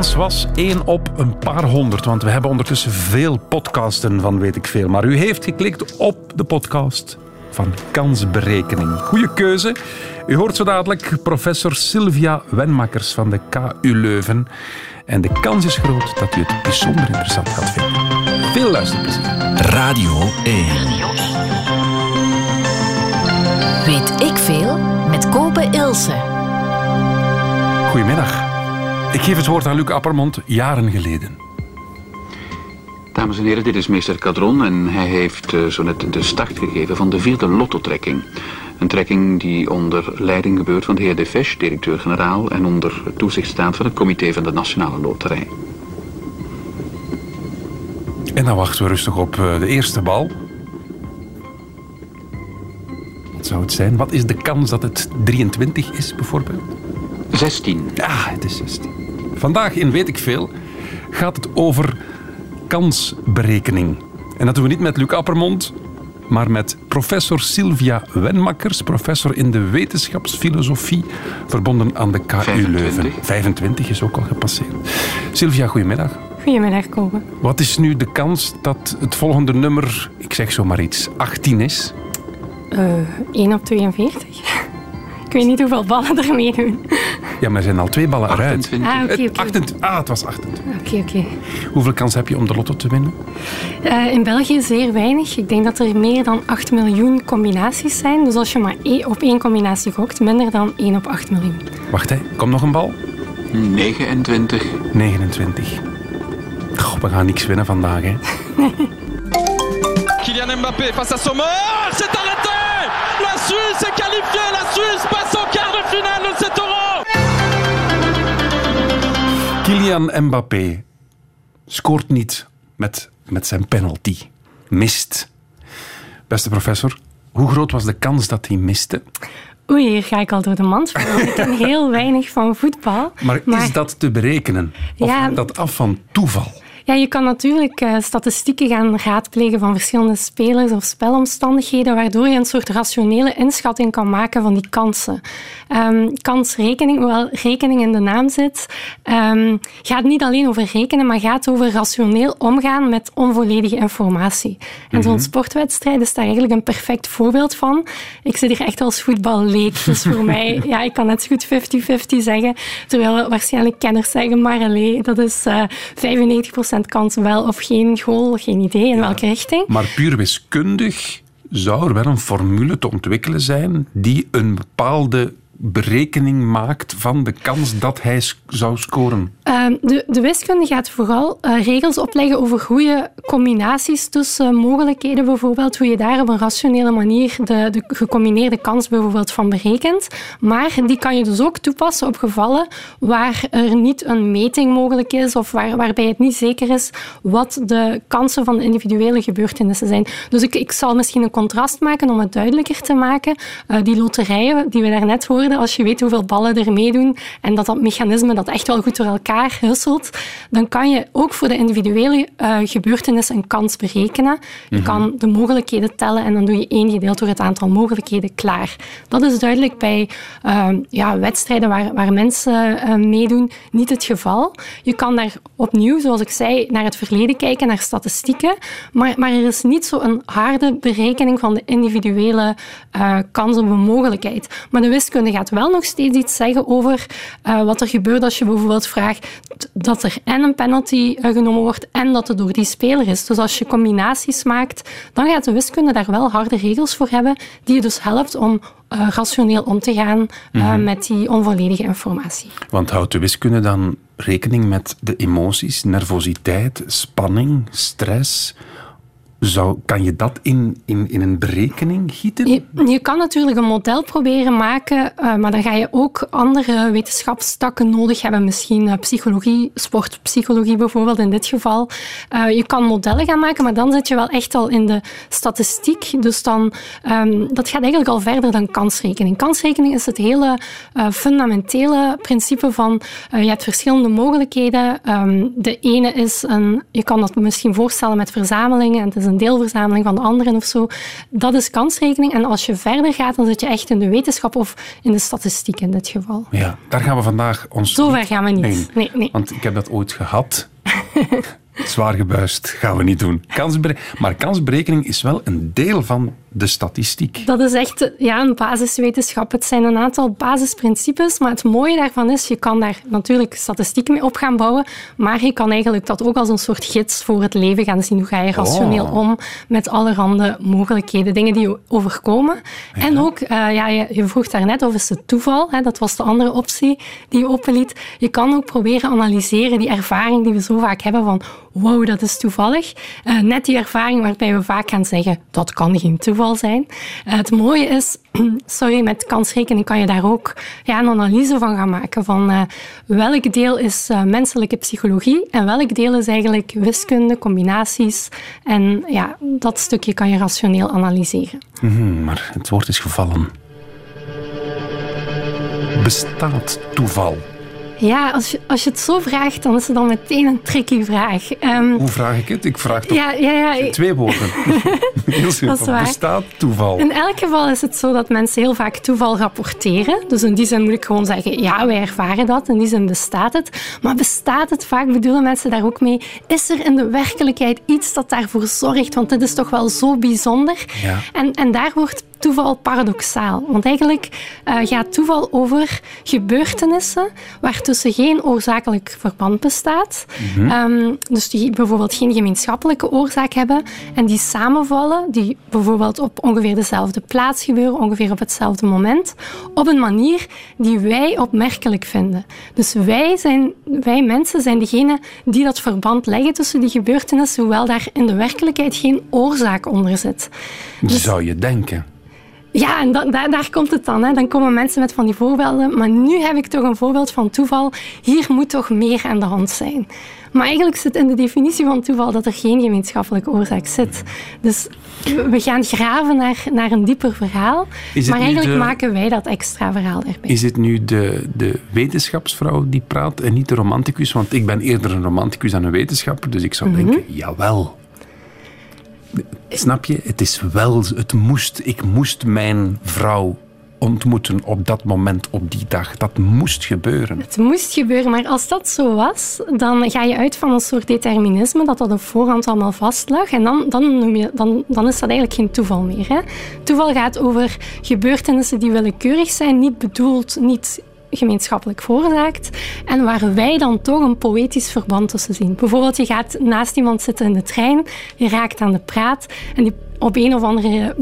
kans was één op een paar honderd. Want we hebben ondertussen veel podcasten van weet ik veel. Maar u heeft geklikt op de podcast van kansberekening. Goeie keuze. U hoort zo dadelijk professor Sylvia Wenmakers van de KU Leuven. En de kans is groot dat u het bijzonder interessant gaat vinden. Veel luisterplezier. Radio 1. Weet ik veel met Kopen Ilse. Goedemiddag. Ik geef het woord aan Luc Appermond, jaren geleden. Dames en heren, dit is meester Cadron en hij heeft uh, zo net de start gegeven van de vierde lottotrekking. Een trekking die onder leiding gebeurt van de heer De Fesch, directeur-generaal, en onder toezicht staat van het comité van de Nationale Loterij. En dan wachten we rustig op uh, de eerste bal. Wat zou het zijn? Wat is de kans dat het 23 is, bijvoorbeeld? 16. Ja, het is 16. Vandaag in Weet ik Veel gaat het over kansberekening. En dat doen we niet met Luc Appermond, maar met professor Sylvia Wenmakkers, professor in de wetenschapsfilosofie, verbonden aan de KU 25. Leuven. 25 is ook al gepasseerd. Sylvia, goedemiddag. Goedemiddag, Kobe. Wat is nu de kans dat het volgende nummer, ik zeg zomaar iets, 18 is? Uh, 1 op 42. ik weet niet hoeveel ballen er meedoen. Ja, maar er zijn al twee ballen eruit. 28. Ah, oké, Het oké. 28 Ah, het was 28. Oké, oké. Hoeveel kans heb je om de lotto te winnen? Eh, in België zeer weinig. Ik denk dat er meer dan 8 miljoen combinaties zijn. Dus als je maar één- op één combinatie gokt, minder dan 1 op 8 miljoen. Wacht, hè. Komt nog een bal? 29. 29. Goh, we gaan niks winnen vandaag, hè. Kylian Mbappé face à Sommer, c'est arrêté La Suisse est qualifiée, la Suisse Kylian Mbappé scoort niet met, met zijn penalty. Mist. Beste professor, hoe groot was de kans dat hij miste? Oei, hier ga ik al door de mand. Ik ken heel weinig van voetbal. Maar, is dat te berekenen? Of Ja. dat af van toeval? Ja, je kan natuurlijk eh, statistieken gaan raadplegen van verschillende spelers of spelomstandigheden, waardoor je een soort rationele inschatting kan maken van die kansen. Ehm, kansrekening, hoewel rekening in de naam zit, ehm, gaat niet alleen over rekenen, maar gaat over rationeel omgaan met onvolledige informatie. En zo'n sportwedstrijd is daar eigenlijk een perfect voorbeeld van. Ik zit hier echt als voetballeek, dus voor mij, ja, ik kan net zo goed 50-50 zeggen, terwijl waarschijnlijk kenners zeggen, maar allee, dat is eh 95% kans wel of geen goal, geen idee in welke richting. Maar puur wiskundig zou er wel een formule te ontwikkelen zijn die een bepaalde berekening maakt van de kans dat hij zou scoren. Ehm, de, de wiskunde gaat vooral eh, regels opleggen over goede combinaties tussen mogelijkheden, bijvoorbeeld hoe je daar op een rationele manier de, de gecombineerde kans bijvoorbeeld van berekent. Maar die kan je dus ook toepassen op gevallen waar er niet een meting mogelijk is of waar, waarbij het niet zeker is wat de kansen van individuele gebeurtenissen zijn. Dus ik, ik zal misschien een contrast maken om het duidelijker te maken. Eh, die loterijen die we daarnet hoorden, als je weet hoeveel ballen er meedoen en dat dat mechanisme dat echt wel goed door elkaar husselt, dan kan je ook voor de individuele eh, gebeurtenissen een kans berekenen. Je kan de mogelijkheden tellen en dan doe je één gedeeld door het aantal mogelijkheden klaar. Dat is duidelijk bij eh, ja, wedstrijden waar, waar mensen eh, meedoen niet het geval. Je kan daar opnieuw, zoals ik zei, naar het verleden kijken, naar statistieken, maar, maar er is niet zo'n harde berekening van de individuele eh, kans op een mogelijkheid. Maar de wiskunde gaat wel nog steeds iets zeggen over eh, wat er gebeurt als je bijvoorbeeld vraagt dat er en een penalty eh, genomen wordt en dat het door die speler is. Dus als je combinaties maakt, dan gaat de wiskunde daar wel harde regels voor hebben, die je dus helpt om eh, rationeel om te gaan eh, met die onvolledige informatie. Want houdt de wiskunde dan rekening met de emoties, nervositeit, spanning, stress? Zou, kan je dat in, in, in een berekening gieten? Je, kan natuurlijk een model proberen maken, eh, maar dan ga je ook andere wetenschapstakken nodig hebben. Misschien eh, psychologie, sportpsychologie bijvoorbeeld in dit geval. Eh, je kan modellen gaan maken, maar dan zit je wel echt al in de statistiek. Dus dan, ehm, dat gaat eigenlijk al verder dan kansrekening. Kansrekening is het hele fundamentele principe van je hebt verschillende mogelijkheden. Ehm, de ene is een, je kan dat misschien voorstellen met verzamelingen. Het is een deelverzameling van de anderen of zo. Dat is kansrekening. En als je verder gaat, dan zit je echt in de wetenschap of in de statistiek in dit geval. Ja, daar gaan we vandaag ons... Zo ver gaan we niet. Nee. Nee, nee. Want ik heb dat ooit gehad. Zwaar gebuist, gaan we niet doen. Kansbere maar kansberekening is wel een deel van de statistiek. Dat is echt ja, een basiswetenschap. Het zijn een aantal basisprincipes, maar het mooie daarvan is, je kan daar natuurlijk statistiek mee op gaan bouwen, maar je kan eigenlijk dat ook als een soort gids voor het leven gaan zien. Hoe ga je rationeel Oh. om met allerhande mogelijkheden, dingen die je overkomen. En ook, eh, ja, je, je vroeg daarnet of is het toeval, hè, dat was de andere optie die je openliet. Je kan ook proberen analyseren die ervaring die we zo vaak hebben van wow, dat is toevallig. Eh, net die ervaring waarbij we vaak gaan zeggen, dat kan geen toeval zijn. Eh, het mooie is, sorry, met kansrekening kan je daar ook ja, een analyse van gaan maken van eh, welk deel is eh, menselijke psychologie en welk deel is eigenlijk wiskunde, combinaties. En ja, dat stukje kan je rationeel analyseren. Mhm, maar het woord is gevallen. Bestaat toeval? Ja, als je, als je het zo vraagt, dan is het dan meteen een tricky vraag. Ehm, Hoe vraag ik het? Ik vraag toch ja, ja, ja, ik- twee woorden. Heel simpel. Bestaat toeval? In elk geval is het zo dat mensen heel vaak toeval rapporteren. Dus in die zin moet ik gewoon zeggen, ja, wij ervaren dat. In die zin bestaat het. Maar bestaat het? Vaak bedoelen mensen daar ook mee. Is er in de werkelijkheid iets dat daarvoor zorgt? Want dit is toch wel zo bijzonder. Ja. En, en daar wordt toeval paradoxaal. Want eigenlijk eh, gaat toeval over gebeurtenissen waar tussen geen oorzakelijk verband bestaat. Ehm, dus die bijvoorbeeld geen gemeenschappelijke oorzaak hebben en die samenvallen, die bijvoorbeeld op ongeveer dezelfde plaats gebeuren, ongeveer op hetzelfde moment, op een manier die wij opmerkelijk vinden. Dus wij, zijn, wij mensen zijn degene die dat verband leggen tussen die gebeurtenissen, hoewel daar in de werkelijkheid geen oorzaak onder zit. Zou je denken. Ja, en da- daar- daar komt het dan. Hè. Dan komen mensen met van die voorbeelden. Maar nu heb ik toch een voorbeeld van toeval. Hier moet toch meer aan de hand zijn. Maar eigenlijk zit in de definitie van toeval dat er geen gemeenschappelijke oorzaak zit. Dus we gaan graven naar, naar een dieper verhaal. Maar eigenlijk de- maken wij dat extra verhaal erbij. Is het nu de, de wetenschapsvrouw die praat en niet de romanticus? Want ik ben eerder een romanticus dan een wetenschapper, dus ik zou Mhm. denken, jawel. Snap je? Het is wel, het moest, ik moest mijn vrouw ontmoeten op dat moment, op die dag. Dat moest gebeuren. Het moest gebeuren, maar als dat zo was, dan ga je uit van een soort determinisme, dat dat op voorhand allemaal vastlag. En dan, dan, noem je, dan, dan is dat eigenlijk geen toeval meer. Hè? Toeval gaat over gebeurtenissen die willekeurig zijn, niet bedoeld, niet gemeenschappelijk veroorzaakt. En waar wij dan toch een poëtisch verband tussen zien. Bijvoorbeeld, je gaat naast iemand zitten in de trein, je raakt aan de praat en die op een of andere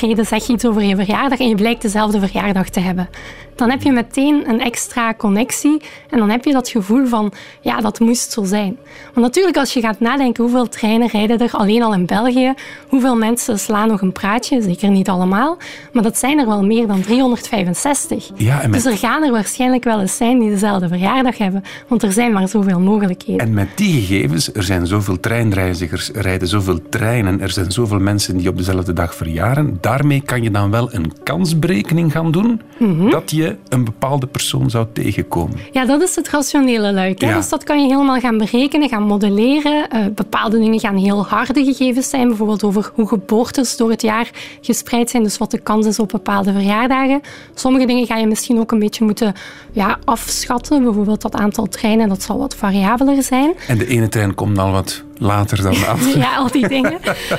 reden zeg je iets over je verjaardag en je blijkt dezelfde verjaardag te hebben. Dan heb je meteen een extra connectie en dan heb je dat gevoel van, ja, dat moest zo zijn. Want natuurlijk, als je gaat nadenken hoeveel treinen rijden er alleen al in België, hoeveel mensen slaan nog een praatje, zeker niet allemaal, maar dat zijn er wel meer dan 365. Ja, met- Dus er gaan er waarschijnlijk wel eens zijn die dezelfde verjaardag hebben, want er zijn maar zoveel mogelijkheden. En met die gegevens, er zijn zoveel treinreizigers, er rijden zoveel treinen, er zijn zoveel mensen die op dezelfde dag verjaren. Daarmee kan je dan wel een kansberekening gaan doen Mhm. dat je een bepaalde persoon zou tegenkomen. Ja, dat is het rationele luik. Ja. Dus dat kan je helemaal gaan berekenen, gaan modelleren. Eh, bepaalde dingen gaan heel harde gegevens zijn, bijvoorbeeld over hoe geboortes door het jaar gespreid zijn, dus wat de kans is op bepaalde verjaardagen. Sommige dingen ga je misschien ook een beetje moeten ja, afschatten, bijvoorbeeld dat aantal treinen, dat zal wat variabeler zijn. En de ene trein komt al wat later dan andere. Ja, al die dingen.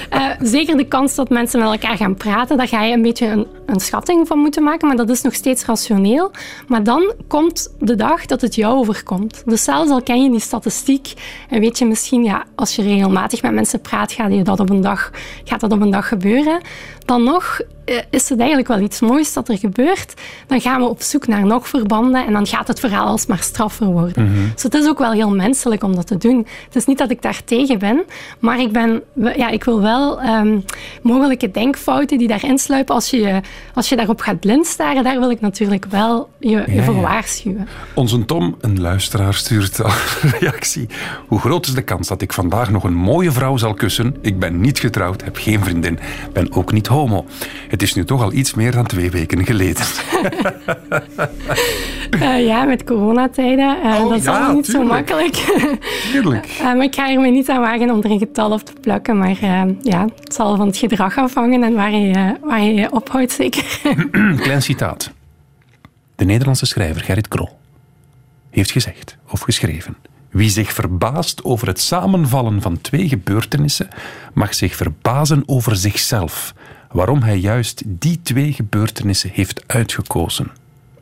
Eh, zeker de kans dat mensen met elkaar gaan praten, daar ga je een beetje een, een schatting van moeten maken, maar dat is nog steeds rationeel. Maar dan komt de dag dat het jou overkomt. Dus zelfs al ken je die statistiek en weet je misschien, ja, als je regelmatig met mensen praat, gaat, je dat op een dag, gaat dat op een dag gebeuren. Dan nog eh, is het eigenlijk wel iets moois dat er gebeurt. Dan gaan we op zoek naar nog verbanden en dan gaat het verhaal alsmaar straffer worden. Dus het is ook wel heel menselijk om dat te doen. Het is niet dat ik daar tegen ben, maar ik, ben, ja, ik wil wel ehm, mogelijke denkfouten die daarin sluipen als je als je daarop gaat blind staren, daar wil ik natuurlijk wel je, je voor ja. waarschuwen. Onze Tom, een luisteraar, stuurt al een reactie. Hoe groot is de kans dat ik vandaag nog een mooie vrouw zal kussen? Ik ben niet getrouwd, heb geen vriendin, ben ook niet homo. Het is nu toch al iets meer dan twee weken geleden. Eh, ja, met coronatijden. Oh, dat is ja, allemaal niet zo makkelijk. Tuurlijk. Eh, maar ik ga er me niet aan wagen om er een getal op te plakken. Maar ja, het zal van het gedrag afhangen en waar je waar je, ophoudt, zeker. Klein citaat. De Nederlandse schrijver Gerrit Krol heeft gezegd of geschreven. Wie zich verbaast over het samenvallen van twee gebeurtenissen, mag zich verbazen over zichzelf. Waarom hij juist die twee gebeurtenissen heeft uitgekozen.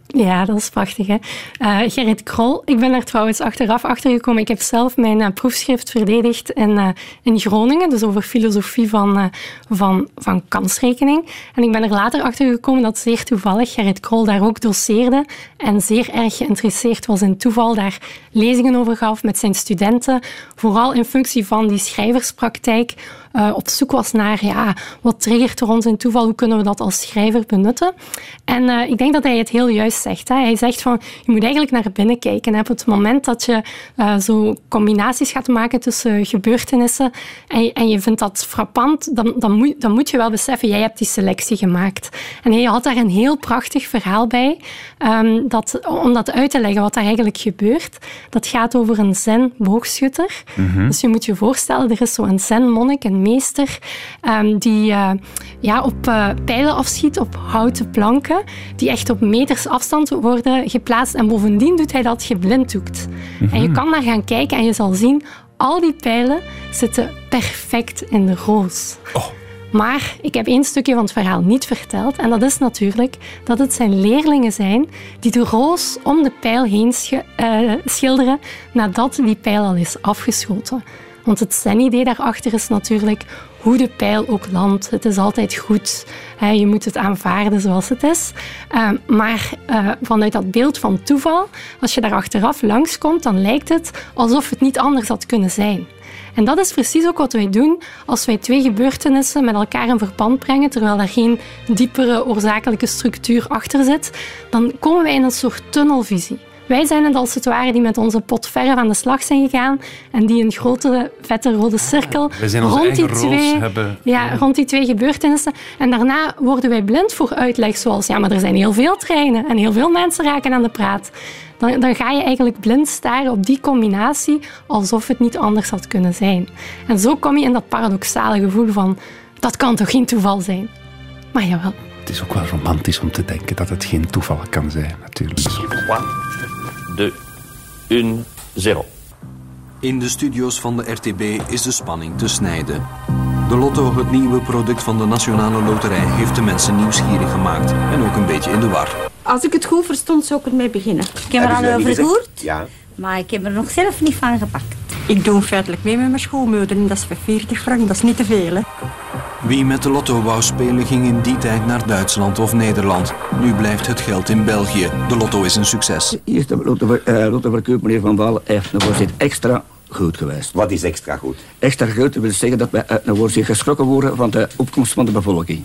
Ja, dat is prachtig. Hè? Eh, Gerrit Krol, ik ben daar trouwens achteraf achter gekomen. Ik heb zelf mijn eh, proefschrift verdedigd in, eh, in Groningen, dus over filosofie van, van, van kansrekening. En ik ben er later achter gekomen dat zeer toevallig Gerrit Krol daar ook doseerde en zeer erg geïnteresseerd was in toeval, daar lezingen over gaf met zijn studenten, vooral in functie van die schrijverspraktijk eh, op zoek was naar ja, wat triggert er ons in toeval, hoe kunnen we dat als schrijver benutten. En eh, ik denk dat hij het heel juist zegt. Hè. Hij zegt van, je moet eigenlijk naar binnen kijken. Op het moment dat je eh, zo combinaties gaat maken tussen gebeurtenissen en, je- en je vindt dat frappant, dan, dan, moet, dan moet je wel beseffen, jij hebt die selectie gemaakt. En hij had daar een heel prachtig verhaal bij, ehm, dat, om dat uit te leggen wat daar eigenlijk gebeurt. Dat gaat over een zen-boogschutter. Dus je moet je voorstellen, er is zo'n zen-monnik, een meester, ehm, die eh, ja, op eh, pijlen afschiet op houten planken, die echt op meters afstand worden geplaatst. En bovendien doet hij dat geblinddoekt. En je kan daar gaan kijken en je zal zien, al die pijlen zitten perfect in de roos. Maar ik heb één stukje van het verhaal niet verteld. En dat is natuurlijk dat het zijn leerlingen zijn die de roos om de pijl heen eh, schilderen nadat die pijl al is afgeschoten. Want het zen-idee daarachter is natuurlijk hoe de pijl ook landt. Het is altijd goed. Je moet het aanvaarden zoals het is. Eh, maar eh, vanuit dat beeld van toeval, als je daar achteraf langskomt, dan lijkt het alsof het niet anders had kunnen zijn. En dat is precies ook wat wij doen als wij twee gebeurtenissen met elkaar in verband brengen, terwijl daar geen diepere oorzakelijke structuur achter zit. Dan komen wij in een soort tunnelvisie. Wij zijn het als het ware die met onze pot verf aan de slag zijn gegaan en die een grote, vette rode cirkel zijn onze rond, die twee, hebben. ja, rond die twee gebeurtenissen. En daarna worden wij blind voor uitleg zoals, ja, maar er zijn heel veel treinen en heel veel mensen raken aan de praat. Dan, dan ga je eigenlijk blind staren op die combinatie alsof het niet anders had kunnen zijn. En zo kom je in dat paradoxale gevoel van, dat kan toch geen toeval zijn? Maar jawel. Het is ook wel romantisch om te denken dat het geen toeval kan zijn, natuurlijk. 3, 2, 1, 0. In de studio's van de RTB is de spanning te snijden. De Lotto, het nieuwe product van de Nationale Loterij, heeft de mensen nieuwsgierig gemaakt en ook een beetje in de war. Als ik het goed verstond, zou ik ermee beginnen. Ik heb er al over gehoord, Ja. maar ik heb er nog zelf niet van gepakt. Ik doe feitelijk mee met mijn schoolmoeder en dat is voor 40 frank, dat is niet te veel. Hè? Wie met de Lotto wou spelen ging in die tijd naar Duitsland of Nederland. Nu blijft het geld in België. De Lotto is een succes. Hier is de lottover- eh, lottoverkoop, meneer Van Waal, heeft een voorzit extra goed geweest. Wat is extra goed? Extra goed wil zeggen dat wij uit een voorzit geschrokken worden van de opkomst van de bevolking.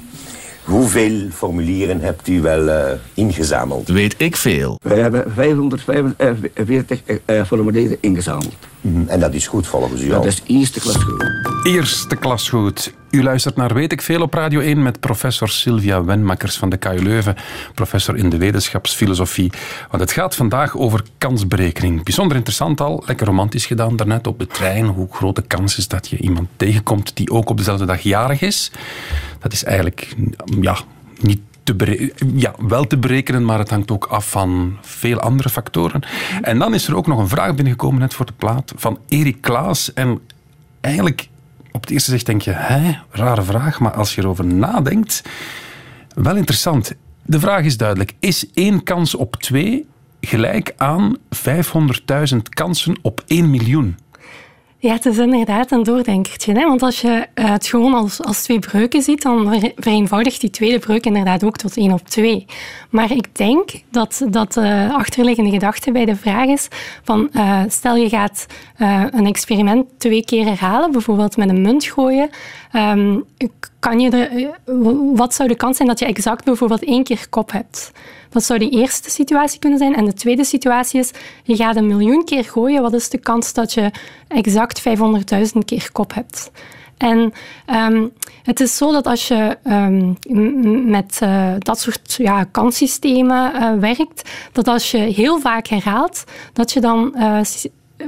Hoeveel formulieren hebt u wel eh, ingezameld? Weet ik veel. Wij hebben 545 eh, eh, formulieren ingezameld. Mhm, En dat is goed volgens u al. Dat is eerste klas goed. Eerste klas goed. U luistert naar Weet ik Veel op Radio 1 met professor Sylvia Wenmakkers van de KU Leuven, professor in de wetenschapsfilosofie. Want het gaat vandaag over kansberekening. Bijzonder interessant al, lekker romantisch gedaan daarnet op de trein. Hoe grote kans is dat je iemand tegenkomt die ook op dezelfde dag jarig is? Dat is eigenlijk ja, niet te wel te berekenen, maar het hangt ook af van veel andere factoren. En dan is er ook nog een vraag binnengekomen net voor de plaat van Erik Klaas. En eigenlijk, op het eerste zicht denk je, hè, rare vraag, maar als je erover nadenkt, wel interessant. De vraag is duidelijk. Is één kans op twee gelijk aan 500.000 kansen op 1 miljoen? Ja, het is inderdaad een doordenkertje. Hè? Want als je eh, het gewoon als, als twee breuken ziet, dan ver- vereenvoudigt die tweede breuk inderdaad ook tot 1 op 2. Maar ik denk dat, dat de achterliggende gedachte bij de vraag is van eh, stel je gaat eh, een experiment twee keer herhalen, bijvoorbeeld met een munt gooien, ehm, kan je eh, wat zou de kans zijn dat je exact bijvoorbeeld één keer kop hebt? Dat zou de eerste situatie kunnen zijn. En de tweede situatie is, je gaat een miljoen keer gooien. Wat is de kans dat je exact 500.000 keer kop hebt? En ehm, het is zo dat als je ehm, met eh, dat soort ja, kanssystemen eh, werkt, dat als je heel vaak herhaalt, dat je dan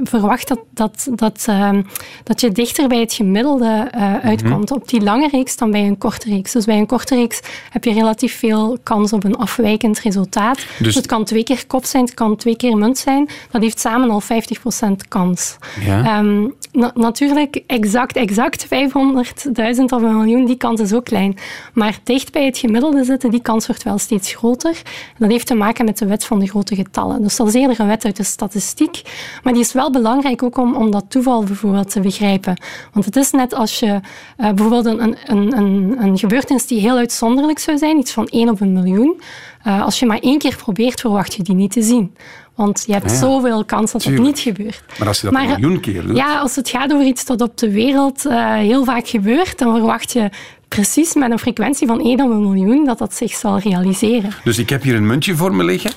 verwacht dat, dat, dat, ehm, dat je dichter bij het gemiddelde eh, uitkomt op die lange reeks dan bij een korte reeks. Dus bij een korte reeks heb je relatief veel kans op een afwijkend resultaat. Dus- Dus het kan twee keer kop zijn, het kan twee keer munt zijn. Dat heeft samen al 50% kans. Ja. Ehm, na- natuurlijk, exact, exact 500.000 of een miljoen, die kans is ook klein. Maar dicht bij het gemiddelde zitten, die kans wordt wel steeds groter. Dat heeft te maken met de wet van de grote getallen. Dus dat is eerder een wet uit de statistiek. Maar die is wel belangrijk ook om, om dat toeval bijvoorbeeld te begrijpen. Want het is net als je eh, bijvoorbeeld een, een, een, een gebeurtenis die heel uitzonderlijk zou zijn, iets van 1 op een miljoen. Eh, als je maar één keer probeert, verwacht je die niet te zien. Want je hebt Ja, zoveel kans dat tuurlijk. het niet gebeurt. Maar als je dat een miljoen keer doet... Ja, als het gaat over iets dat op de wereld eh, heel vaak gebeurt, dan verwacht je precies met een frequentie van 1 op een miljoen dat dat zich zal realiseren. Dus ik heb hier een muntje voor me liggen.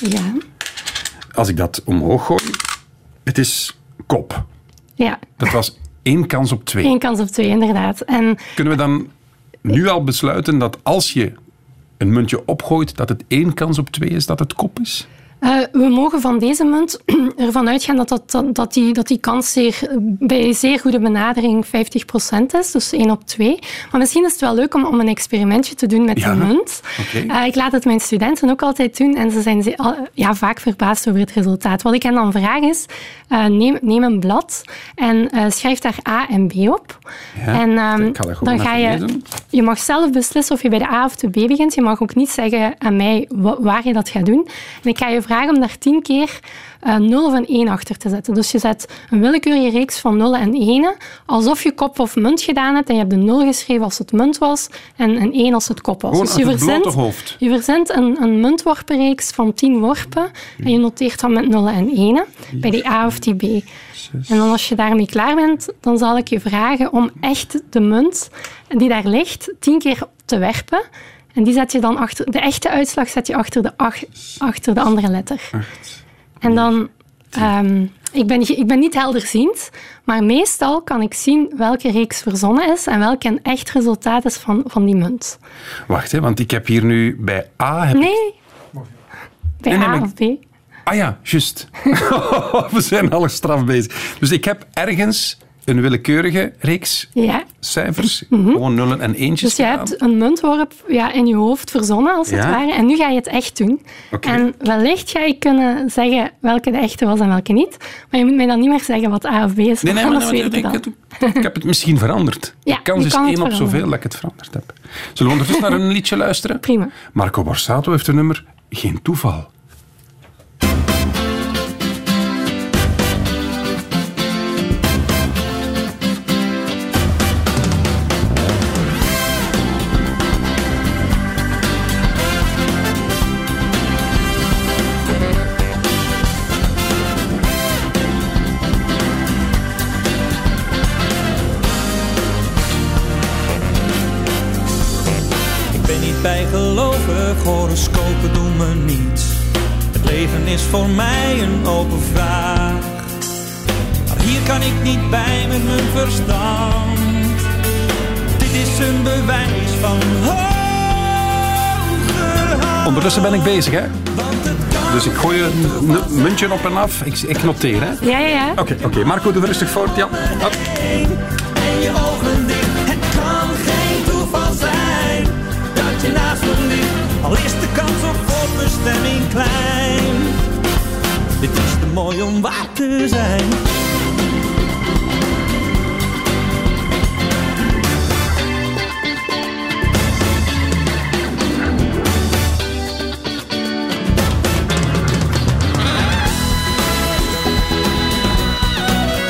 Ja, Als ik dat omhoog gooi, het is kop. ja. Dat was één kans op twee. één kans op twee, inderdaad. En Kunnen we dan nu al besluiten dat als je een muntje opgooit, dat het één kans op twee is dat het kop is? Eh, we mogen van deze munt ervan uitgaan dat, dat, dat, dat, die, dat die kans zeer, bij zeer goede benadering 50% is, dus 1 op 2. Maar misschien is het wel leuk om, om een experimentje te doen met Ja, die munt. Eh, ik laat het mijn studenten ook altijd doen en ze zijn ja, vaak verbaasd over het resultaat. Wat ik hen dan vraag is, eh, neem, neem een blad en schrijf daar A en B op. Ja, en ehm, dan ga je, lezen. je mag zelf beslissen of je bij de A of de B begint. Je mag ook niet zeggen aan mij wa- waar je dat gaat doen. En ik ga je vragen om daar tien keer eh 0 of een 1 achter te zetten. Dus je zet een willekeurige reeks van nullen en enen, alsof je kop of munt gedaan hebt en je hebt een 0 geschreven als het munt was en een 1 als het kop was. Gewoon dus je verzendt, je verzendt een, een muntworpenreeks van 10 worpen en je noteert dan met nullen en enen bij die A of die B. En dan als je daarmee klaar bent, dan zal ik je vragen om echt de munt die daar ligt tien keer te werpen. En die zet je dan achter, de echte uitslag zet je achter de, ach- achter de andere letter. En dan, ehm, ik, ben, ik ben niet helderziend, maar meestal kan ik zien welke reeks verzonnen is en welke een echt resultaat is van, van die munt. Wacht, hè, want ik heb hier nu bij A... Heb ik- Nee, bij Nee, A of B. Ah ja, juist. We zijn al straf bezig. Dus ik heb ergens een willekeurige reeks Ja. Cijfers, gewoon nullen en eentjes Dus je gedaan. hebt een muntworp ja, in je hoofd verzonnen, als het ware. En nu ga je het echt doen. En wellicht ga je kunnen zeggen welke de echte was en welke niet. Maar je moet mij dan niet meer zeggen wat A of B is. Nee, nee, maar, nee, weet ik ik, het ik heb het misschien veranderd. Ja, de kans is één op zoveel dat ik het veranderd heb. Zullen we ondertussen naar een liedje luisteren? Prima. Marco Borsato heeft een nummer Geen Toeval. Voor mij een open vraag. Maar hier kan ik niet bij met mijn verstand. Dit is een bewijs van hoger hand. Ondertussen ben ik bezig, hè? Dus ik gooi een muntje op en af. Ik, ik noteer, hè? Ja, ja, ja. Oké, oké. Marco, doe rustig voort. Ja. Hop. En je ogen dicht, het kan geen toeval zijn dat je naast me ligt. Al is de kans op voorbestemming klein. Dit is te mooi om waar te zijn.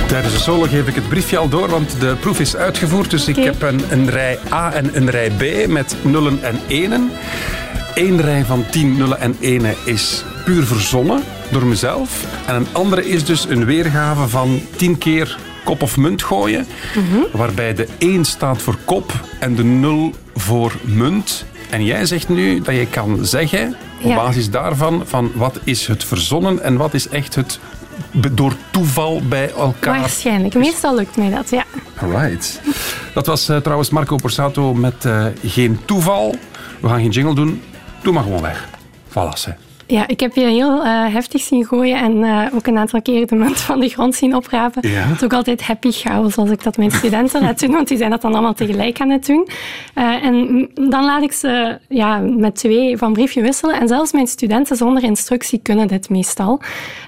tijdens de solo geef ik het briefje al door, want de proef is uitgevoerd. Dus ik heb een, een rij A en een rij B met nullen en enen. Eén rij van tien nullen en enen is puur verzonnen door mezelf. En een andere is dus een weergave van tien keer kop of munt gooien. Waarbij de 1 staat voor kop en de 0 voor munt. En jij zegt nu dat je kan zeggen, op basis daarvan, van wat is het verzonnen en wat is echt het door toeval bij elkaar. Waarschijnlijk. Meestal lukt mij dat, ja. Alright. Dat was eh, trouwens Marco Borsato met eh, Geen Toeval. We gaan geen jingle doen. Doe maar gewoon weg. Voilà. Ja, ik heb je heel eh, heftig zien gooien en eh, ook een aantal keer de munt van de grond zien oprapen. Ja. Het is ook altijd happy chaos als ik dat mijn studenten laat doen, want die zijn dat dan allemaal tegelijk aan het doen. Eh, en dan laat ik ze ja, met twee van briefje wisselen. En zelfs mijn studenten zonder instructie kunnen dit meestal.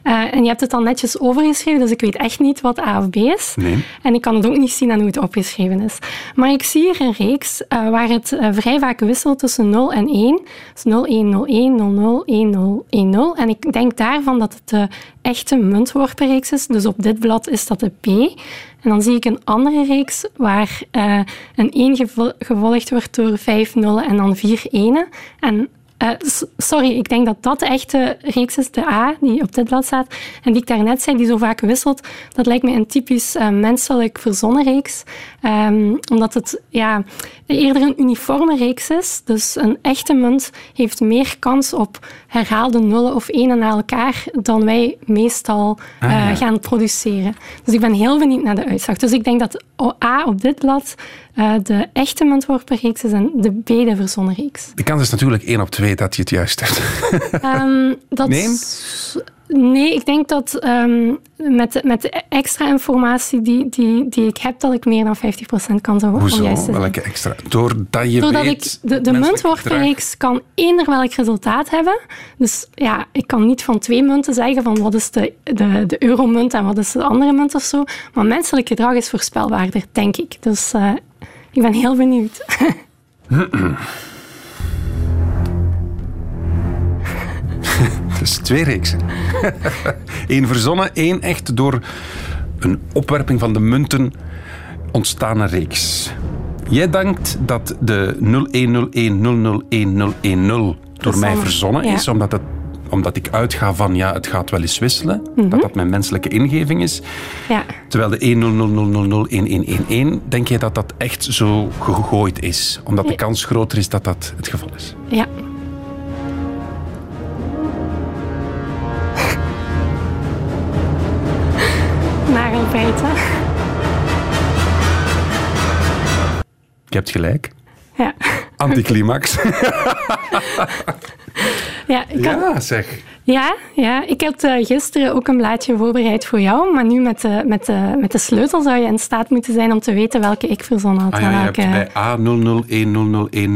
En je hebt het dan netjes overgeschreven, dus ik weet echt niet wat A of B is. Nee. En ik kan het ook niet zien aan hoe het opgeschreven is. Maar ik zie hier een reeks waar het vrij vaak wisselt tussen 0 en 1. Dus 0, 1, 0, 1, 0, 0, 1, 0, 1, 0. En ik denk daarvan dat het de echte muntworpenreeks is. Dus op dit blad is dat de P. En dan zie ik een andere reeks waar eh, een 1 gevo- gevolgd wordt door 5 nullen en dan 4 enen. En eh, sorry, ik denk dat dat de echte reeks is, de A, die op dit blad staat. En die ik daarnet zei, die zo vaak wisselt, dat lijkt me een typisch eh, menselijk verzonnen reeks. Ehm, omdat het ja, eerder een uniforme reeks is. Dus een echte munt heeft meer kans op herhaalde nullen of enen na elkaar dan wij meestal Ah, eh, ja. gaan produceren. Dus ik ben heel benieuwd naar de uitslag. Dus ik denk dat A op dit blad eh, de echte muntworpenreeks is en de B de verzonnen reeks. De kans is natuurlijk 1 op 2 dat je het juist hebt. Ehm, dat Nee? Nee, ik denk dat ehm, met, de- met de extra informatie die, die, die ik heb, dat ik meer dan 50% kans heb om Hoezo? te. Welke extra? Doordat je Doordat weet... ik de, de muntworpenreeks kan eender welk resultaat hebben. Dus ja, ik kan niet van twee munten zeggen van wat is de, de, de euromunt en wat is de andere munt of zo. Maar menselijk gedrag is voorspelbaarder, denk ik. Dus eh, ik ben heel benieuwd. Dus twee reeksen. Eén verzonnen, één echt door een opwerping van de munten ontstane reeks. Jij denkt dat de 0101001010 door mij Verzonnen, ja. is, omdat, het, omdat ik uitga van ja, het gaat wel eens wisselen, dat dat mijn menselijke ingeving is. ja. Terwijl de 100001111, denk jij dat dat echt zo gegooid is? Omdat de kans groter is dat dat het geval is. ja. Nagelbijten. Je hebt gelijk. Ja. Anticlimax. Ja, ik had- ja, zeg. Ja, ja, ik had eh, gisteren ook een blaadje voorbereid voor jou, maar nu met de, met, de, met de sleutel zou je in staat moeten zijn om te weten welke ik verzonnen had. Ah ja, je hebt welke- bij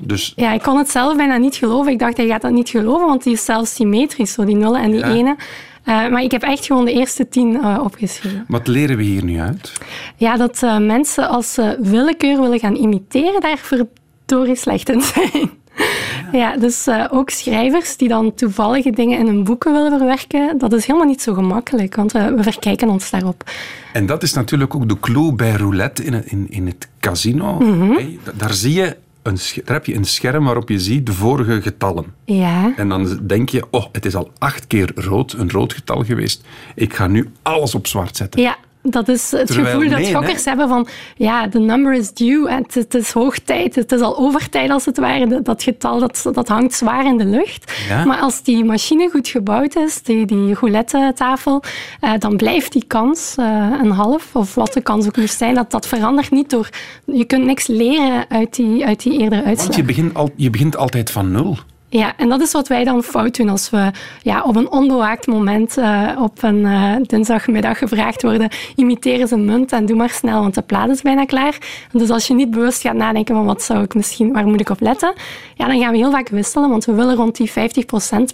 A0010010000. Dus ja, ik kon het zelf bijna niet geloven. Ik dacht, hij gaat dat niet geloven, want die is zelfs symmetrisch, zo die nullen en die Ja. ene. Eh, maar ik heb echt gewoon de eerste tien eh, opgeschreven. wat leren we hier nu uit? Ja, dat eh, mensen als ze willekeur willen gaan imiteren, daar verdorie slecht in zijn. Ja, dus ook schrijvers die dan toevallige dingen in hun boeken willen verwerken, dat is helemaal niet zo gemakkelijk, want we, we verkijken ons daarop. En dat is natuurlijk ook de clue bij roulette in het, in, in het casino. Mhm. Hey, daar, zie je een, daar heb je een scherm waarop je ziet de vorige getallen. Ja, En dan denk je, oh, het is al acht keer rood, een rood getal geweest. Ik ga nu alles op zwart zetten. ja dat is het Terwijl, gevoel dat nee, hè? hebben van, ja, de number is due, het, het is hoog tijd, het is al overtijd als het ware. Dat- getal, dat, dat hangt zwaar in de lucht. Ja. Maar als die machine goed gebouwd is, die, die roulette-tafel, eh, dan blijft die kans eh, een half, of wat de kans ook moest zijn, dat, dat verandert niet door... Je kunt niks leren uit die, uit die eerdere Want uitslag. je begint, al, je begint altijd van nul. Ja, en dat is wat wij dan fout doen als we ja, op een onbewaakt moment eh, op een eh, dinsdagmiddag gevraagd worden, imiteer eens een munt en doe maar snel, want de plaat is bijna klaar. Dus als je niet bewust gaat nadenken van wat zou ik misschien, waar moet ik op letten, ja, dan gaan we heel vaak wisselen, want we willen rond die 50%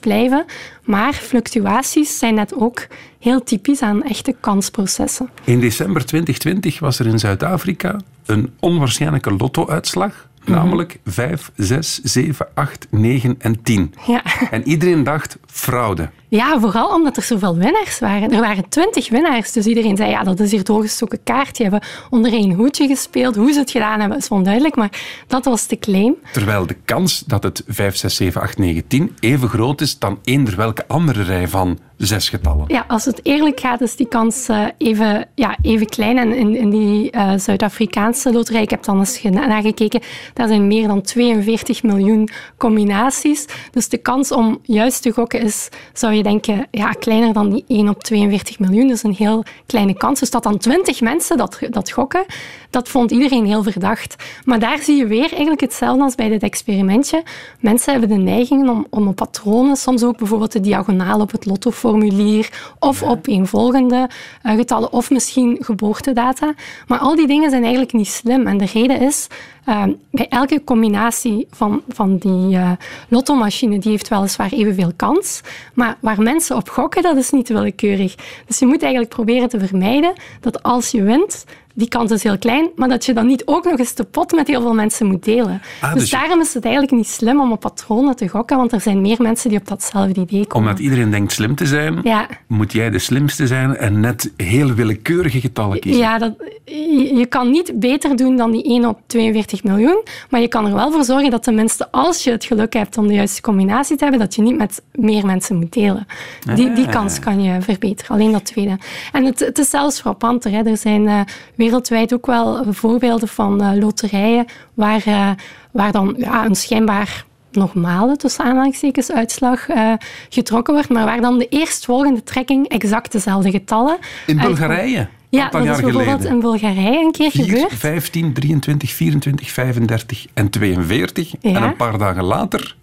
blijven. Maar fluctuaties zijn net ook heel typisch aan echte kansprocessen. In december 2020 was er in Zuid-Afrika een onwaarschijnlijke lotto-uitslag. Namelijk 5, 6, 7, 8, 9 en 10. Ja. En iedereen dacht fraude. Ja, vooral omdat er zoveel winnaars waren. Er waren twintig winnaars, dus iedereen zei, ja, dat is hier doorgestoken kaart. Die hebben onder één hoedje gespeeld. Hoe ze het gedaan hebben, is onduidelijk, maar dat was de claim. Terwijl de kans dat het 5, 6, 7, 8, 9, 10 even groot is dan eender welke andere rij van zes getallen. Ja, als het eerlijk gaat, is die kans uh, even, ja, even klein. En in, in die uh, Zuid-Afrikaanse loterij, ik heb dan eens nagekeken, daar zijn meer dan 42 miljoen combinaties. Dus de kans om juist te gokken is, zou je denken, ja, kleiner dan die 1 op 42 miljoen. Dus een heel kleine kans. Dus dat dan 20 mensen dat, dat gokken, dat vond iedereen heel verdacht. Maar daar zie je weer eigenlijk hetzelfde als bij dit experimentje. Mensen hebben de neiging om, om op patronen, soms ook bijvoorbeeld de diagonaal op het lottoformulier of op eenvolgende uh, getallen of misschien geboortedata. Maar al die dingen zijn eigenlijk niet slim. En de reden is, uh, bij elke combinatie van, van die uh, lottomachine, die heeft weliswaar evenveel kans. Maar waar mensen op gokken, dat is niet willekeurig. Dus je moet eigenlijk proberen te vermijden dat als je wint, die kans is heel klein, maar dat je dan niet ook nog eens de pot met heel veel mensen moet delen. Ah, dus, dus daarom is het eigenlijk niet slim om op patronen te gokken, want er zijn meer mensen die op datzelfde idee komen. Omdat iedereen denkt slim te zijn, Ja. moet jij de slimste zijn en net heel willekeurige getallen kiezen. Ja, dat, je, je kan niet beter doen dan die 1 op 42 miljoen, maar je kan er wel voor zorgen dat tenminste als je het geluk hebt om de juiste combinatie te hebben, dat je niet met meer mensen moet delen. Die, die Ah. kans kan je verbeteren, alleen dat tweede. En het, het is zelfs frappanter. Hè. Er zijn eh, wereldwijd ook wel voorbeelden van eh, loterijen waar, eh, waar dan ja, een schijnbaar normale, tussen aanhalingstekens, uitslag eh, getrokken wordt, maar waar dan de eerstvolgende trekking exact dezelfde getallen In. Bulgarije, Ja, dat is bijvoorbeeld geleden. in Bulgarije een keer 4, gebeurd. 15, 23, 24, 35 en 42. Ja. En een paar dagen later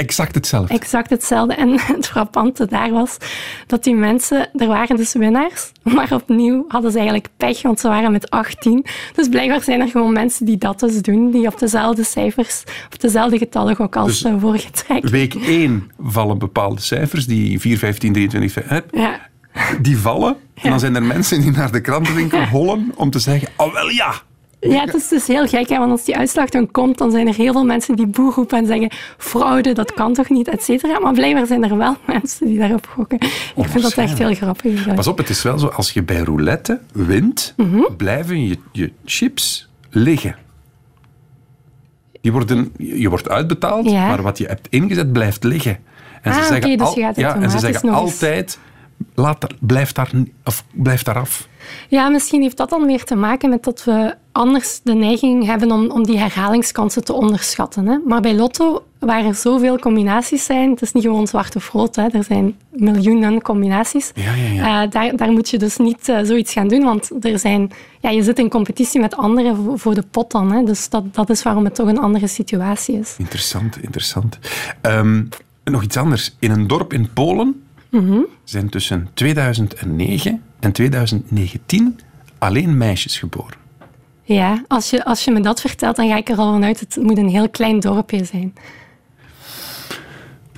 exact hetzelfde. Exact hetzelfde. En het frappante daar was dat die mensen, er waren dus winnaars, maar opnieuw hadden ze eigenlijk pech, want ze waren met 18. Dus blijkbaar zijn er gewoon mensen die dat dus doen, die op dezelfde cijfers, op dezelfde getallen ook als Dus de vorige trek. Week 1 vallen bepaalde cijfers, die 4, 15, 23, hè, Ja. die vallen. En dan zijn er mensen die naar de krantenwinkel hollen om te zeggen, oh wel ja. Ja, het is dus heel gek, hè, want als die uitslag dan komt, dan zijn er heel veel mensen die boe roepen en zeggen fraude, dat kan toch niet, et cetera. Maar blijkbaar zijn er wel mensen die daarop gokken. Ik vind dat echt heel grappig. Pas op, het is wel zo, als je bij roulette wint, Mhm. blijven je, je chips liggen. Die worden, je wordt uitbetaald, Ja. maar wat je hebt ingezet blijft liggen. En Ah, oké, dus je gaat ja, en ze zeggen altijd, laat, blijf, daar, of, blijf daar af. Ja, misschien heeft dat dan weer te maken met dat we anders de neiging hebben om, om die herhalingskansen te onderschatten. Hè. Maar bij Lotto, waar er zoveel combinaties zijn, het is niet gewoon zwart of rood, hè. er zijn miljoenen combinaties. Ja, ja, ja. Eh, daar, daar moet je dus niet eh, zoiets gaan doen, want er zijn, ja, je zit in competitie met anderen voor, voor de pot dan. Hè. Dus dat, dat is waarom het toch een andere situatie is. Interessant, interessant. Ehm, nog iets anders. In een dorp in Polen Mhm. zijn tussen 2009 en 2019 alleen meisjes geboren. Ja, als je, als je me dat vertelt, dan ga ik er al vanuit, het moet een heel klein dorpje zijn.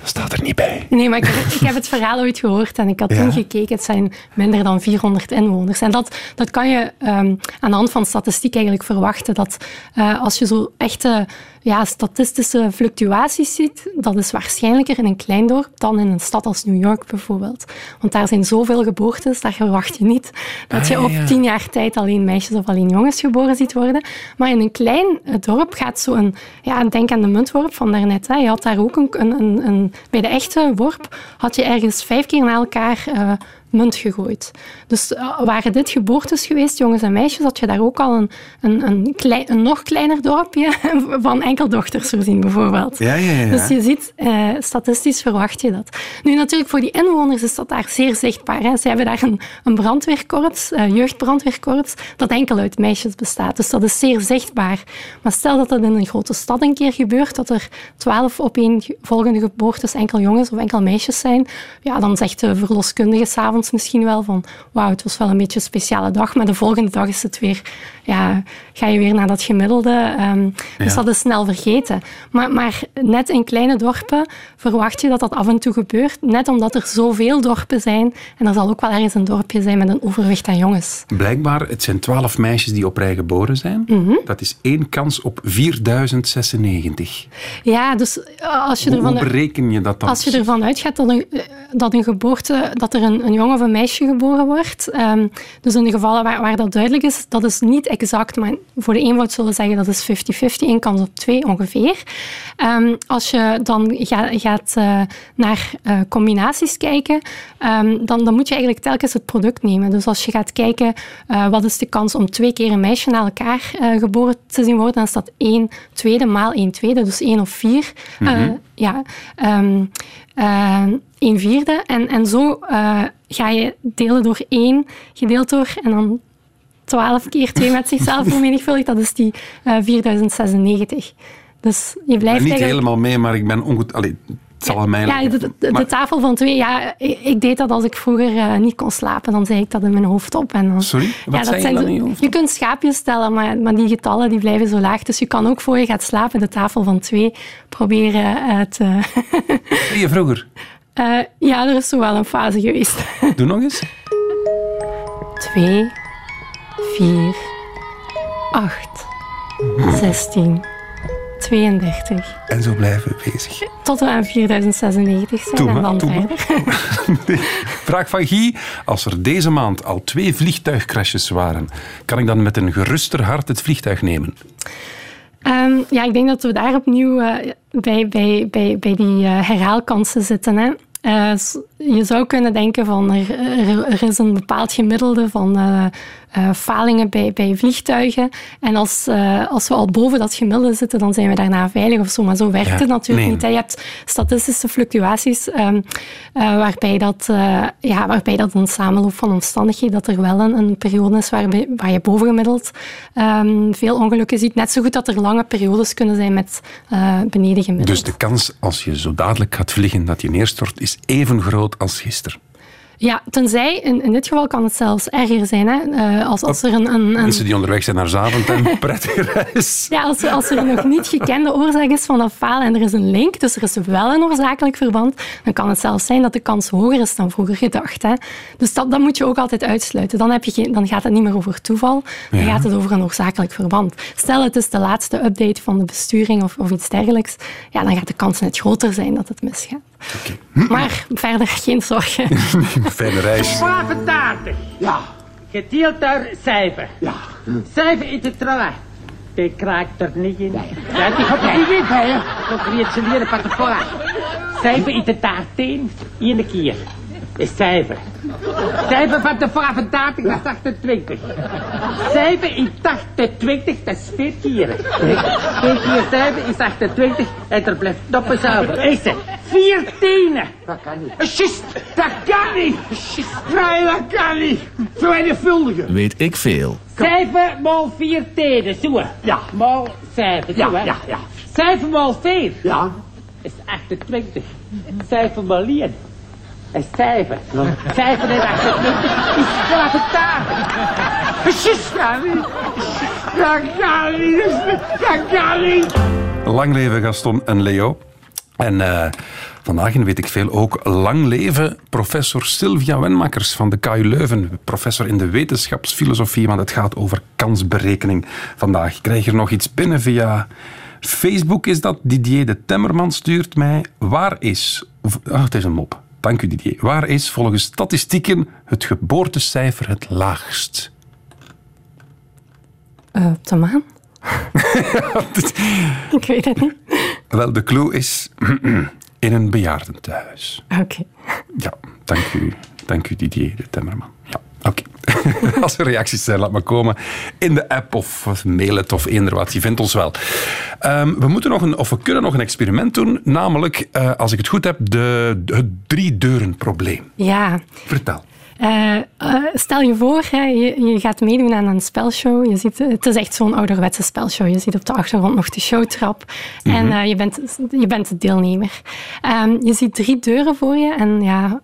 Dat staat er niet bij. Nee, maar ik heb, ik heb het verhaal ooit gehoord en ik had Ja? toen gekeken. Het zijn minder dan 400 inwoners. En dat, dat kan je ehm, aan de hand van statistiek eigenlijk verwachten. Dat eh, als je zo echte ja, statistische fluctuaties ziet, dat is waarschijnlijker in een klein dorp dan in een stad als New York bijvoorbeeld. Want daar zijn zoveel geboortes, daar verwacht je niet dat Ah, je op ja. tien jaar tijd alleen meisjes of alleen jongens geboren ziet worden. Maar in een klein eh, dorp gaat zo'n... Ja, denk aan de muntworp van daarnet. Hè. Je had daar ook een, een, een- Bij de echte worp had je ergens vijf keer na elkaar eh, munt gegooid. Dus eh, waren dit geboortes geweest, jongens en meisjes, had je daar ook al een, een, een, klein, een nog kleiner dorpje van enkel dochters voorzien, bijvoorbeeld. Ja, ja, ja. Dus je ziet, eh, statistisch verwacht je dat. Nu, natuurlijk, voor die inwoners is dat daar zeer zichtbaar. Hè. Ze hebben daar een, een brandweerkorps, eh, jeugdbrandweerkorps, dat enkel uit meisjes bestaat. Dus dat is zeer zichtbaar. Maar stel dat dat in een grote stad een keer gebeurt, dat er twaalf opeenvolgende geboortes enkel jongens of enkel meisjes zijn, ja, dan zegt de verloskundige s'avonds misschien wel van wauw, het was wel een beetje een speciale dag, maar de volgende dag is het weer, ja, ga je weer naar dat gemiddelde. ehm, Dus dat is snel vergeten. Maar, maar net in kleine dorpen verwacht je dat dat af en toe gebeurt, net omdat er zoveel dorpen zijn en er zal ook wel ergens een dorpje zijn met een overwicht aan jongens. Blijkbaar, het zijn twaalf meisjes die op rij geboren zijn. Mhm. Dat is één kans op 4096. Ja, dus eh, als je Hoe, hoe ervan... bereken je dat dan? Als je ervan uitgaat dat, een, eh, dat, een geboorte, dat er een, een jongen of een meisje geboren wordt, ehm, dus in de gevallen waar, waar dat duidelijk is, dat is niet exact, maar voor de eenvoud zullen we zeggen dat is 50-50, één kans op twee ongeveer. Ehm, als je dan ga- gaat eh, naar eh, combinaties kijken, ehm, dan, dan moet je eigenlijk telkens het product nemen. Dus als je gaat kijken eh, wat is de kans om twee keer een meisje na elkaar geboren te zien worden, dan is dat één tweede maal één tweede, dus één of vier. Mhm. ja, eh, een vierde. En, en zo ga je delen door één, gedeeld door en dan 12 keer 2 met zichzelf vermenigvuldigd. Dat is die eh 4096. Dus je blijft niet eigenlijk... helemaal mee, maar ik ben ongoed... Allee, het zal aan mij Ja, de, de, tafel van twee. Ja, ik, ik deed dat als ik vroeger eh, niet kon slapen. Dan zei ik dat in mijn hoofd op. En dan, Sorry? Wat ja, zei je zijn dan je Je kunt schaapjes stellen, maar, maar die getallen die blijven zo laag. Dus je kan ook voor je gaat slapen de tafel van twee proberen eh, te... Zie je vroeger? Ja, er is zo wel een fase geweest. Doe nog eens. 2, 4, 8, 16, 32. En zo blijven we bezig. Tot we aan 4096 zijn en dan verder. Vraag van Guy. Als er deze maand al twee vliegtuigcrashes waren, kan ik dan met een geruster hart het vliegtuig nemen? Ehm, ja, ik denk dat we daar opnieuw eh, bij, bij, bij, bij die eh, herhaalkansen zitten. Hè. S- je zou kunnen denken van er, is een bepaald gemiddelde van eh, eh, falingen bij, bij vliegtuigen. En als, eh, als we al boven dat gemiddelde zitten, dan zijn we daarna veilig of zo. Maar zo werkt Ja, het natuurlijk nee. niet. hè. Je hebt statistische fluctuaties ehm, eh, waarbij, dat, ja, waarbij dat een samenloop van omstandigheden, dat er wel een, een periode is waarbij, waar je bovengemiddeld ehm, veel ongelukken ziet. Net zo goed dat er lange periodes kunnen zijn met beneden gemiddeld. Dus de kans als je zo dadelijk gaat vliegen dat je neerstort, is even groot als gisteren. Ja, tenzij, in, in dit geval kan het zelfs erger zijn. Hè? Eh, als, als er een, een, een, Mensen die onderweg zijn naar Zaventem, prettige reis. Ja, als er, als er een nog niet gekende oorzaak is van dat falen en er is een link, dus er is wel een oorzakelijk verband, dan kan het zelfs zijn dat de kans hoger is dan vroeger gedacht. Hè. Dus dat, dat moet je ook altijd uitsluiten. Dan, heb je geen, dan gaat het niet meer over toeval, dan Ja. gaat het over een oorzakelijk verband. Stel, het is de laatste update van de besturing of, of iets dergelijks, ja, dan gaat de kans net groter zijn dat het misgaat. Maar verder geen zorgen. Fijne reis. 85. Ja. Gedeeld door 7. Ja. 7 in de trallen. Die kraakt er niet in. Ja, die gaat er niet in, hè. Dat weer ze leren pas voor. 7 in de 13. Eén keer. Is 7. 7 van de 85, dat is 28. 7 in 28, dat is 4 keer. 4 keer 7 is 28 en er blijft noppen over. Is het? 14. Dat kan niet. Just, dat kan niet. Nee, dat kan niet. Vermenigvuldigen. Weet ik veel. 7 maal 4 tenen, zo. Ja. Maal 7, Ja, zo ja, ja. 7 maal 4. Ja. Is 28. 7 maal 1. Is 7. 7 en 28 is 85. Just, kan niet. Dat kan niet. Dat kan niet. Lang leven Gaston en Leo. En eh, vandaag in weet ik veel ook lang leven professor Sylvia Wenmakers van de KU Leuven. Professor in de wetenschapsfilosofie, want het gaat over kansberekening vandaag. Ik krijg er nog iets binnen via Facebook is dat. Didier de Temmerman stuurt mij. Waar is... Ah, het is een mop. Dank u Didier. Waar is volgens statistieken het geboortecijfer het laagst? Eh, op de maan? Ik weet het niet. Wel, de clue is in een bejaardentehuis. Oké. Ja, dank u, dank u Didier de Temmerman. Ja, oké. Als er reacties zijn, laat maar komen in de app of, mail het of eender wat. Je vindt ons wel. Ehm, we moeten nog een, of we kunnen nog een experiment doen, namelijk, eh, als ik het goed heb, de, het drie deuren probleem. Ja. Vertel. Eh, eh, stel je voor, hè, je, je gaat meedoen aan een spelshow. Je ziet, het is echt zo'n ouderwetse spelshow. Je ziet op de achtergrond nog de showtrap. En Mhm. eh, je, bent, je bent de deelnemer. Ehm, je ziet drie deuren voor je. En ja,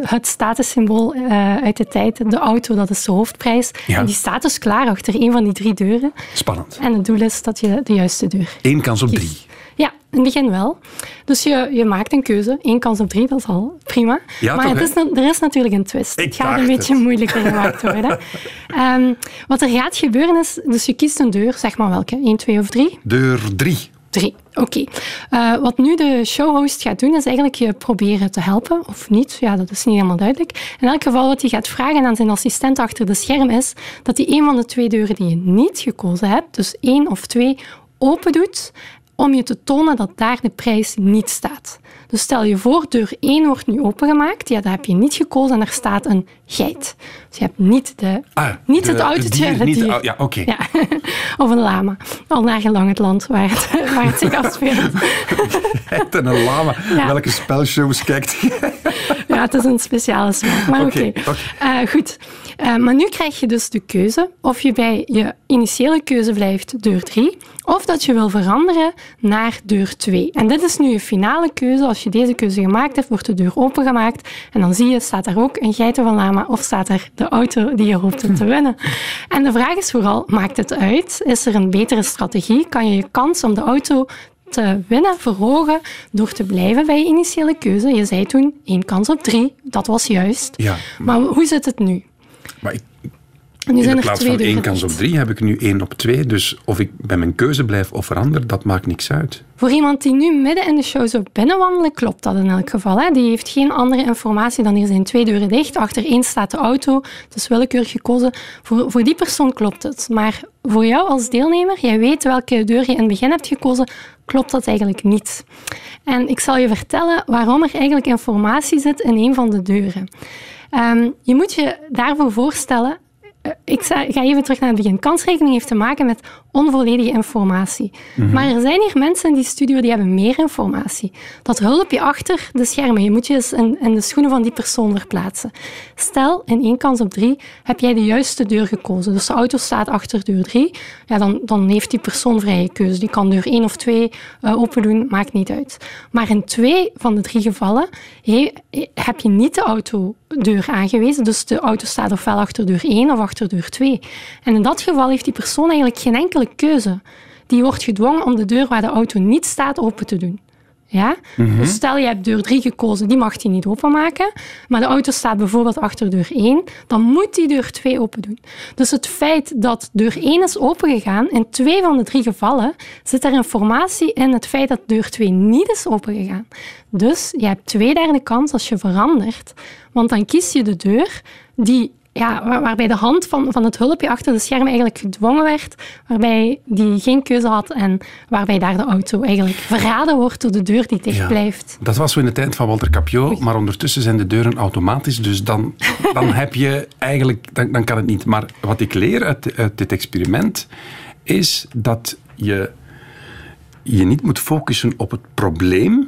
het statussymbool uit de tijd, de auto, dat is de hoofdprijs. Ja. En die staat dus klaar achter een van die drie deuren. Spannend. En het doel is dat je de juiste deur Eén kans op drie. Ja, in het begin wel. Dus je, je maakt een keuze. Eén kans op drie, dat is al prima. Ja, maar toch, het is, er is natuurlijk een twist. Ik het gaat een beetje het. moeilijker gemaakt worden. Ehm, wat er gaat gebeuren is, dus je kiest een deur, zeg maar welke, één, twee of drie? Deur drie. Drie, oké. Eh, wat nu de showhost gaat doen, is eigenlijk je proberen te helpen, of niet. Ja, dat is niet helemaal duidelijk. In elk geval, wat hij gaat vragen aan zijn assistent achter de scherm is dat hij een van de twee deuren die je niet gekozen hebt, dus één of twee, open doet, om je te tonen dat daar de prijs niet staat. Dus stel je voor, deur 1 wordt nu opengemaakt. Ja, dat heb je niet gekozen en er staat een geit. Dus je hebt niet, de, Ah, niet de- het autootje, dier, niet ja, oké. Ja. of een lama. Al nagelang het land waar het, waar het zich afspeelt. Het en een lama. Ja. Welke spelshows kijkt je? Ja, het is een speciale smaak. Maar oké. Eh, goed. Eh, maar nu krijg je dus de keuze of je bij je initiële keuze blijft deur 3 of dat je wil veranderen naar deur 2. En dit is nu je finale keuze. Als je deze keuze gemaakt hebt, wordt de deur opengemaakt en dan zie je, staat er ook een geiten van lama of staat er de auto die je hoopte te winnen. En de vraag is vooral, maakt het uit? Is er een betere strategie? Kan je je kans om de auto te winnen verhogen door te blijven bij je initiële keuze. Je zei toen één kans op drie, dat was juist. Ja, Maar hoe zit het nu? In plaats van één kans op drie heb ik nu één op twee. Dus of ik bij mijn keuze blijf of verander, dat maakt niks uit. Voor iemand die nu midden in de show zou binnenwandelen, klopt dat in elk geval. Hè? Die heeft geen andere informatie dan hier zijn twee deuren dicht. Achter één staat de auto, dus willekeurig gekozen. Voor, voor die persoon klopt het. Maar voor jou als deelnemer, jij weet welke deur je in het begin hebt gekozen, klopt dat eigenlijk niet. En ik zal je vertellen waarom er eigenlijk informatie zit in een van de deuren. Ehm, je moet je daarvoor voorstellen ik za- ga even terug naar het begin. Kansrekening heeft te maken met onvolledige informatie. Mhm. Maar er zijn hier mensen in die studio die hebben meer informatie. Dat hulpje achter de schermen. Je moet je eens in, in de schoenen van die persoon verplaatsen. Stel, in één kans op drie heb jij de juiste deur gekozen. Dus de auto staat achter deur drie. Ja, dan, dan heeft die persoon vrije keuze. Die kan deur één of twee eh, open doen, maakt niet uit. Maar in twee van de drie gevallen he- heb je niet de autodeur aangewezen. Dus de auto staat ofwel achter deur 1 of achter deur 2. En in dat geval heeft die persoon eigenlijk geen enkele keuze. Die wordt gedwongen om de deur waar de auto niet staat open te doen. Ja? Mhm. Dus stel je hebt deur 3 gekozen, die mag hij niet openmaken. Maar de auto staat bijvoorbeeld achter deur 1, dan moet die deur 2 open doen. Dus het feit dat deur 1 is opengegaan, in twee van de drie gevallen, zit er informatie in het feit dat deur 2 niet is opengegaan. Dus je hebt twee derde kans als je verandert, want dan kies je de deur die ja, waar- waarbij de hand van, van het hulpje achter de schermen eigenlijk gedwongen werd, waarbij die geen keuze had en waarbij daar de auto eigenlijk verraden wordt door de deur die dicht Ja. blijft. Dat was zo in de tijd van Walter Capio, maar ondertussen zijn de deuren automatisch, dus dan, dan heb je eigenlijk, dan, dan kan het niet. Maar wat ik leer uit, uit dit experiment is dat je je niet moet focussen op het probleem,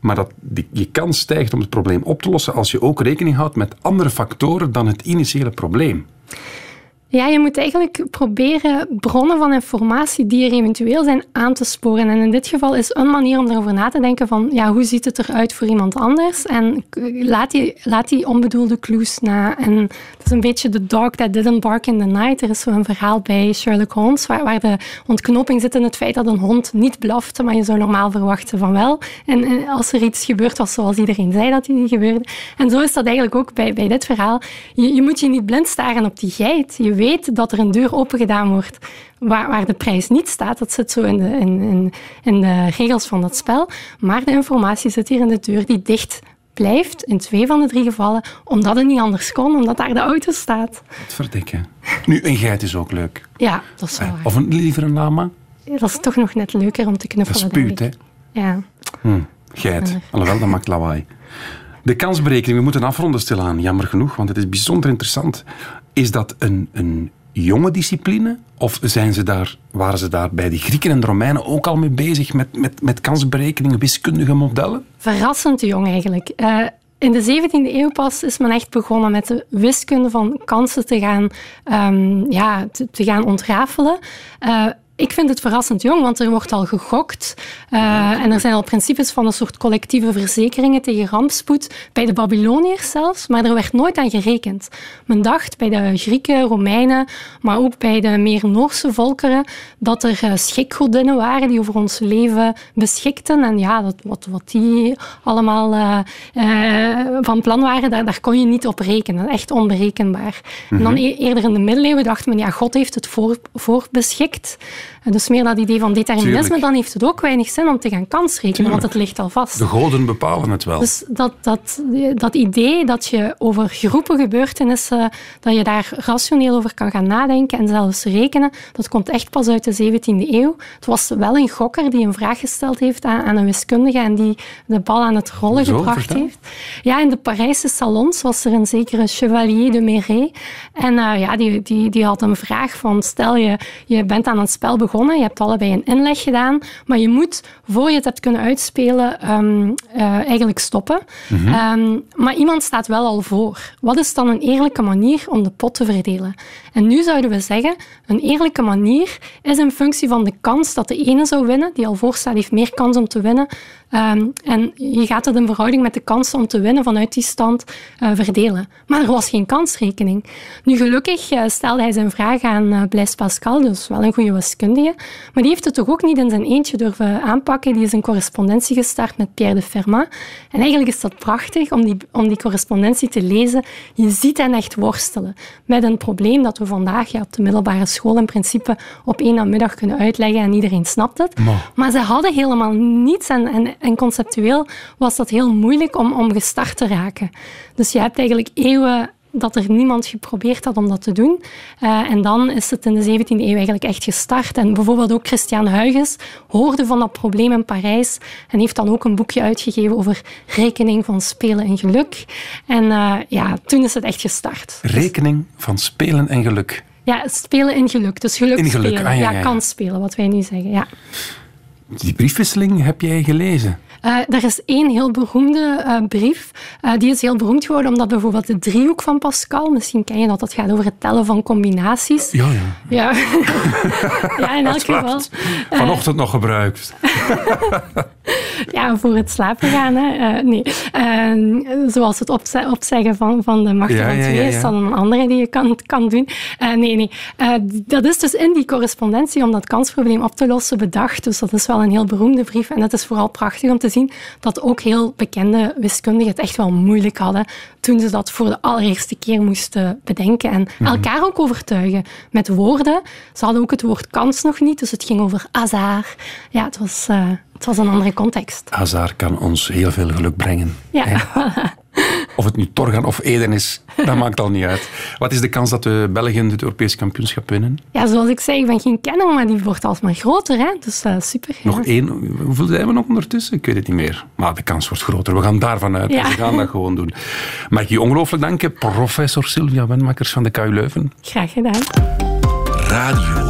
maar dat die, je kans stijgt om het probleem op te lossen als je ook rekening houdt met andere factoren dan het initiële probleem. Ja, je moet eigenlijk proberen bronnen van informatie die er eventueel zijn aan te sporen. En in dit geval is een manier om erover na te denken van ja, hoe ziet het eruit voor iemand anders? En laat die, laat die onbedoelde clues na. En het is een beetje the dog that didn't bark in the night. Er is zo'n verhaal bij Sherlock Holmes waar, waar de ontknoping zit in het feit dat een hond niet blaft, maar je zou normaal verwachten van wel. En, en als er iets gebeurt was zoals iedereen zei dat die gebeurde. En zo is dat eigenlijk ook bij, bij dit verhaal. Je, je moet je niet blind staren op die geit. Weet dat er een deur open gedaan wordt waar, waar de prijs niet staat. Dat zit zo in de, in, in, in de regels van dat spel. Maar de informatie zit hier in de deur die dicht blijft in twee van de drie gevallen, omdat het niet anders kon, omdat daar de auto staat. Wat verdikken. Nu, een geit is ook leuk. Ja, dat is wel waar. Of een, liever een lama. Dat is toch nog net leuker om te Dat knuffelen. spuut, hè. Ja. Hm, geit. Alhoewel, dat maakt lawaai. De kansberekening, we moeten afronden stilaan, jammer genoeg, want het is bijzonder interessant. Is dat een, een jonge discipline? Of zijn ze daar, waren ze daar bij de Grieken en de Romeinen ook al mee bezig met, met, met kansberekeningen, wiskundige modellen? Verrassend jong eigenlijk. Eh, in de 17e eeuw pas is men echt begonnen met de wiskunde van kansen te gaan, um, ja, te, gaan ontrafelen. Uh, ik vind het verrassend jong, want er wordt al gegokt. Uh, en er zijn al principes van een soort collectieve verzekeringen tegen rampspoed. Bij de Babyloniërs zelfs, maar er werd nooit aan gerekend. Men dacht bij de Grieken, Romeinen, maar ook bij de meer Noorse volkeren, dat er uh, schikgodinnen waren die over ons leven beschikten. En ja, dat, wat, wat die allemaal uh, van plan waren, daar, daar, kon je niet op rekenen. Echt onberekenbaar. En dan e-, eerder in de middeleeuwen dacht men, ja, God heeft het voor, voorbeschikt. Dus meer dat idee van determinisme, Tuurlijk. dan heeft het ook weinig zin om te gaan kansrekenen, Tuurlijk. want het ligt al vast. De goden bepalen het wel. Dus dat, dat, dat idee dat je over groepen gebeurtenissen, dat je daar rationeel over kan gaan nadenken en zelfs rekenen, dat komt echt pas uit de 17e eeuw. Het was wel een gokker die een vraag gesteld heeft aan, aan een wiskundige en die de bal aan het rollen Zo, gebracht heeft. Ja, in de Parijse salons was er een zekere Chevalier de Méret. En uh, ja, die, die, die had een vraag van, stel je, je bent aan het spel begonnen, je hebt allebei een inleg gedaan, maar je moet, voor je het hebt kunnen uitspelen, um, uh, eigenlijk stoppen. Mhm. Um, maar iemand staat wel al voor. Wat is dan een eerlijke manier om de pot te verdelen? En nu zouden we zeggen, een eerlijke manier is in functie van de kans dat de ene zou winnen, die al voor staat, heeft meer kans om te winnen. Um, en je gaat het in verhouding met de kans om te winnen vanuit die stand uh, verdelen. Maar er was geen kansrekening. Nu, gelukkig uh, stelde hij zijn vraag aan uh, Blaise Pascal, dus wel een goede maar die heeft het toch ook niet in zijn eentje durven aanpakken. Die is een correspondentie gestart met Pierre de Fermat. En eigenlijk is dat prachtig om die, om die correspondentie te lezen. Je ziet hen echt worstelen met een probleem dat we vandaag ja, op de middelbare school in principe op één namiddag kunnen uitleggen en iedereen snapt het. Maar, maar ze hadden helemaal niets en, en, en conceptueel was dat heel moeilijk om, om gestart te raken. Dus je hebt eigenlijk eeuwen dat er niemand geprobeerd had om dat te doen. Uh, en dan is het in de 17e eeuw eigenlijk echt gestart. En bijvoorbeeld ook Christian Huygens hoorde van dat probleem in Parijs en heeft dan ook een boekje uitgegeven over rekening van spelen en geluk. En uh, ja, toen is het echt gestart. Rekening van spelen en geluk. Ja, spelen in geluk. Dus geluk, in geluk. spelen. Ah, ja, ja, ja, ja. kan spelen, wat wij nu zeggen. Ja. Die briefwisseling heb jij gelezen? Uh, er is één heel beroemde uh, brief. Uh, die is heel beroemd geworden omdat bijvoorbeeld de driehoek van Pascal, misschien ken je dat, dat gaat over het tellen van combinaties. Ja, ja. Ja, ja in elk geval. Vanochtend nog gebruikt. ja, voor het slapen gaan. Hè. nee. zoals het opze opzeggen van, van de macht ja, van twee ja, is dan een andere die je kan, kan doen. nee, nee. dat is dus in die correspondentie om dat kansprobleem op te lossen bedacht. Dus dat is wel een heel beroemde brief. En het is vooral prachtig om te zien dat ook heel bekende wiskundigen het echt wel moeilijk hadden toen ze dat voor de allereerste keer moesten bedenken en Mhm. elkaar ook overtuigen met woorden. Ze hadden ook het woord kans nog niet, dus het ging over hasard. Ja, het was, uh, het was een andere context. Hazard kan ons heel veel geluk brengen. Ja, Of het nu Torgan of Eden is, dat maakt al niet uit. Wat is de kans dat de Belgen het Europees kampioenschap winnen? Ja, zoals ik zei, ik ben geen kenner, maar die wordt alsmaar groter. Hè? Dus uh, super. Nog ja. één. Hoeveel zijn we nog ondertussen? Ik weet het niet meer. Maar de kans wordt groter. We gaan daarvan uit. Ja. We gaan dat gewoon doen. Mag ik je ongelooflijk danken, professor Sylvia Wenmakers van de KU Leuven. Graag gedaan. Radio 1.